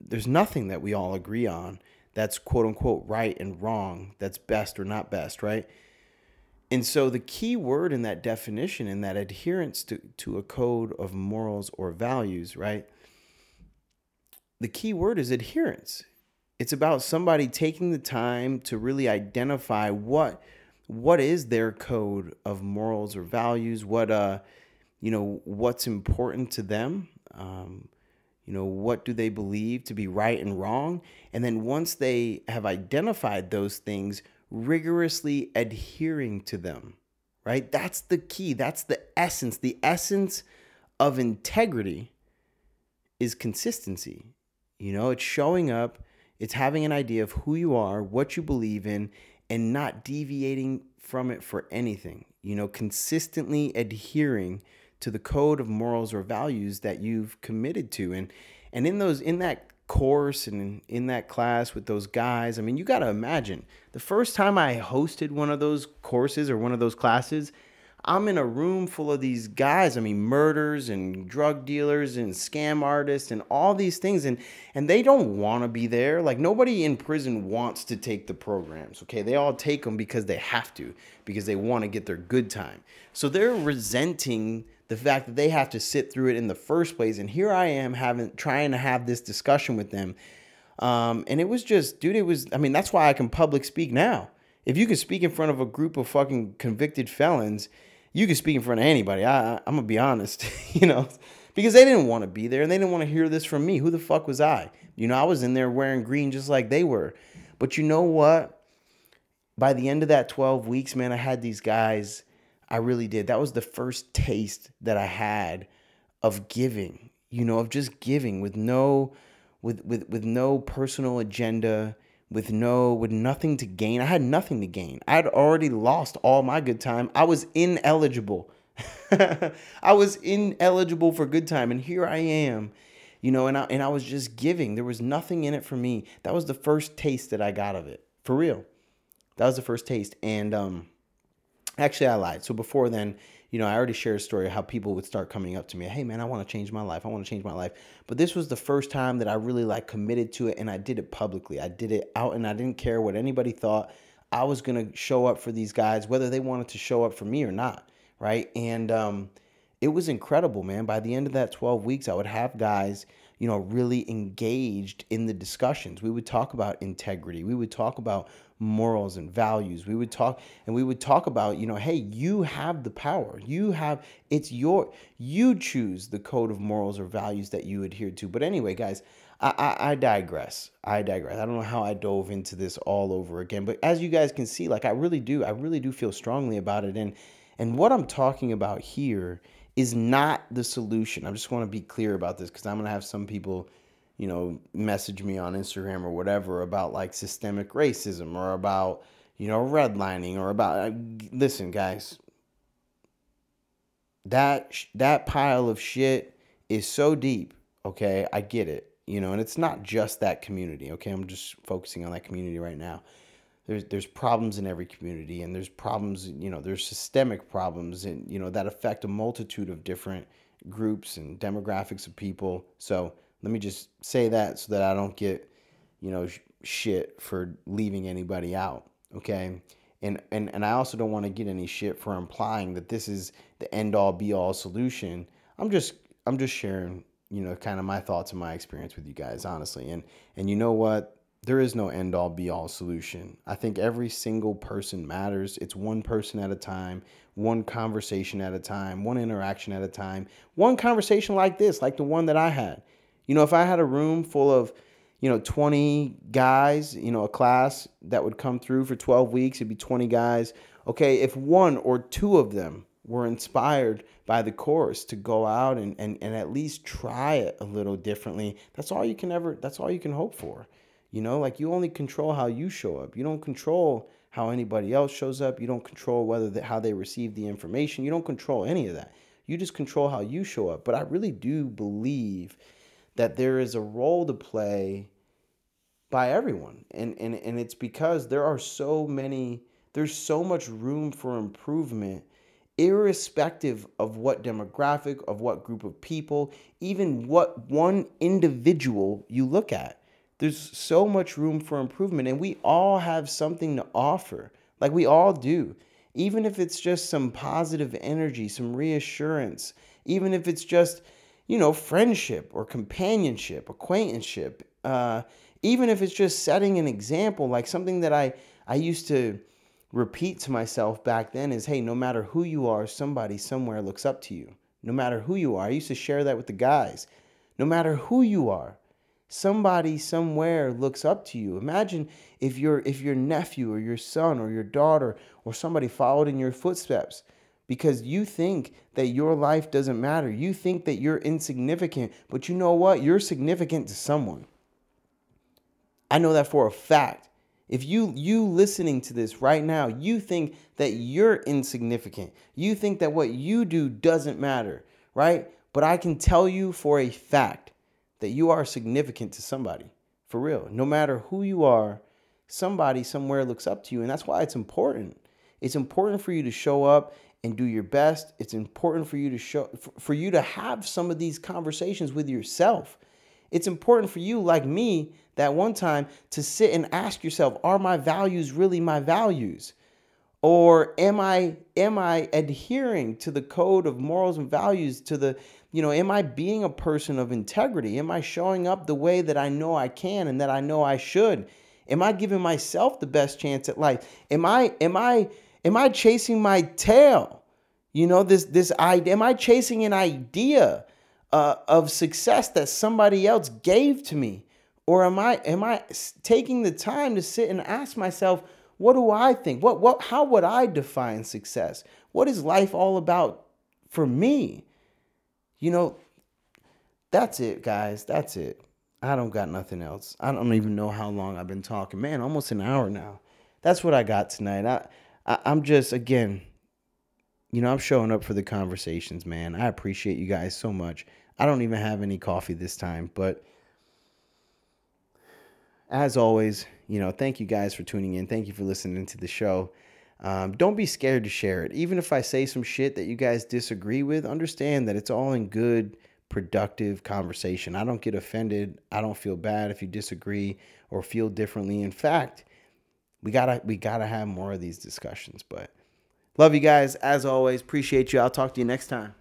there's nothing that we all agree on that's quote unquote right and wrong that's best or not best right and so the key word in that definition, in that adherence to, to a code of morals or values, right? The key word is adherence. It's about somebody taking the time to really identify what what is their code of morals or values, what uh you know, what's important to them. Um, You know, what do they believe to be right and wrong? And then once they have identified those things, rigorously adhering to them, right? That's the key. That's the essence. The essence of integrity is consistency. You know, it's showing up, it's having an idea of who you are, what you believe in, and not deviating from it for anything. You know, consistently adhering to the code of morals or values that you've committed to. And and in those in that course and in that class with those guys, I mean, you got to imagine the first time I hosted one of those courses or one of those classes, I'm in a room full of these guys. I mean, murders and drug dealers and scam artists and all these things. And, and they don't want to be there. Like, nobody in prison wants to take the programs, okay? They all take them because they have to, because they want to get their good time. So they're resenting the fact that they have to sit through it in the first place. And here I am having, trying to have this discussion with them. Um, and it was just, dude, it was, I mean, that's why I can public speak now. If you can speak in front of a group of fucking convicted felons, you can speak in front of anybody. I, I'm gonna be honest, <laughs> you know, because they didn't want to be there and they didn't want to hear this from me. Who the fuck was I? You know, I was in there wearing green just like they were. But you know what? By the end of that 12 weeks, man, I had these guys. I really did. That was the first taste that I had of giving, you know, of just giving with no with with with no personal agenda with no with nothing to gain. I had nothing to gain. I had already lost all my good time. I was ineligible. <laughs> I was ineligible for good time and here I am. You know, and I and I was just giving. There was nothing in it for me. That was the first taste that I got of it. For real. That was the first taste and um actually I lied. So before then, you know, I already shared a story of how people would start coming up to me, hey man, I want to change my life. I want to change my life. But this was the first time that I really like committed to it and I did it publicly. I did it out and I didn't care what anybody thought. I was gonna show up for these guys, whether they wanted to show up for me or not. Right. And um it was incredible, man. By the end of that 12 weeks, I would have guys, you know, really engaged in the discussions. We would talk about integrity. We would talk about morals and values. We would talk and we would talk about, you know, hey, you have the power. You have it's your you choose the code of morals or values that you adhere to. But anyway, guys, I, I, I digress. I digress. I don't know how I dove into this all over again, but as you guys can see, like I really do, I really do feel strongly about it. And and what I'm talking about here is not the solution. I just want to be clear about this because I'm gonna have some people you know, message me on Instagram or whatever about like systemic racism or about, you know, redlining or about uh, listen, guys. That that pile of shit is so deep, okay? I get it. You know, and it's not just that community, okay? I'm just focusing on that community right now. There's there's problems in every community and there's problems, you know, there's systemic problems and you know that affect a multitude of different groups and demographics of people. So, let me just say that so that I don't get, you know, sh- shit for leaving anybody out. Okay. And, and, and I also don't want to get any shit for implying that this is the end all be all solution. I'm just I'm just sharing, you know, kind of my thoughts and my experience with you guys, honestly. And and you know what? There is no end all be all solution. I think every single person matters. It's one person at a time, one conversation at a time, one interaction at a time. One conversation like this, like the one that I had. You know, if I had a room full of, you know, 20 guys, you know, a class that would come through for 12 weeks, it'd be 20 guys. Okay, if one or two of them were inspired by the course to go out and, and, and at least try it a little differently, that's all you can ever, that's all you can hope for. You know, like you only control how you show up. You don't control how anybody else shows up. You don't control whether the, how they receive the information. You don't control any of that. You just control how you show up. But I really do believe that there is a role to play by everyone. And, and, and it's because there are so many, there's so much room for improvement, irrespective of what demographic, of what group of people, even what one individual you look at. There's so much room for improvement, and we all have something to offer. Like we all do. Even if it's just some positive energy, some reassurance, even if it's just you know, friendship or companionship, acquaintanceship, uh, even if it's just setting an example, like something that I, I used to repeat to myself back then is, hey, no matter who you are, somebody somewhere looks up to you. No matter who you are. I used to share that with the guys. no matter who you are. Somebody somewhere looks up to you. Imagine if your if your nephew or your son or your daughter or somebody followed in your footsteps because you think that your life doesn't matter. You think that you're insignificant, but you know what? You're significant to someone. I know that for a fact. If you you listening to this right now, you think that you're insignificant. You think that what you do doesn't matter, right? But I can tell you for a fact that you are significant to somebody. For real. No matter who you are, somebody somewhere looks up to you and that's why it's important. It's important for you to show up and do your best. It's important for you to show for you to have some of these conversations with yourself. It's important for you like me that one time to sit and ask yourself, are my values really my values? Or am I am I adhering to the code of morals and values to the you know, am I being a person of integrity? Am I showing up the way that I know I can and that I know I should? Am I giving myself the best chance at life? Am I am I am I chasing my tail? You know, this this idea. Am I chasing an idea uh, of success that somebody else gave to me, or am I am I taking the time to sit and ask myself, what do I think? What what how would I define success? What is life all about for me? You know, that's it, guys. That's it. I don't got nothing else. I don't even know how long I've been talking. Man, almost an hour now. That's what I got tonight. I, I I'm just again, you know, I'm showing up for the conversations, man. I appreciate you guys so much. I don't even have any coffee this time, but as always, you know, thank you guys for tuning in. Thank you for listening to the show. Um, don't be scared to share it. Even if I say some shit that you guys disagree with, understand that it's all in good, productive conversation. I don't get offended. I don't feel bad if you disagree or feel differently. In fact, we gotta we gotta have more of these discussions. But love you guys as always. Appreciate you. I'll talk to you next time.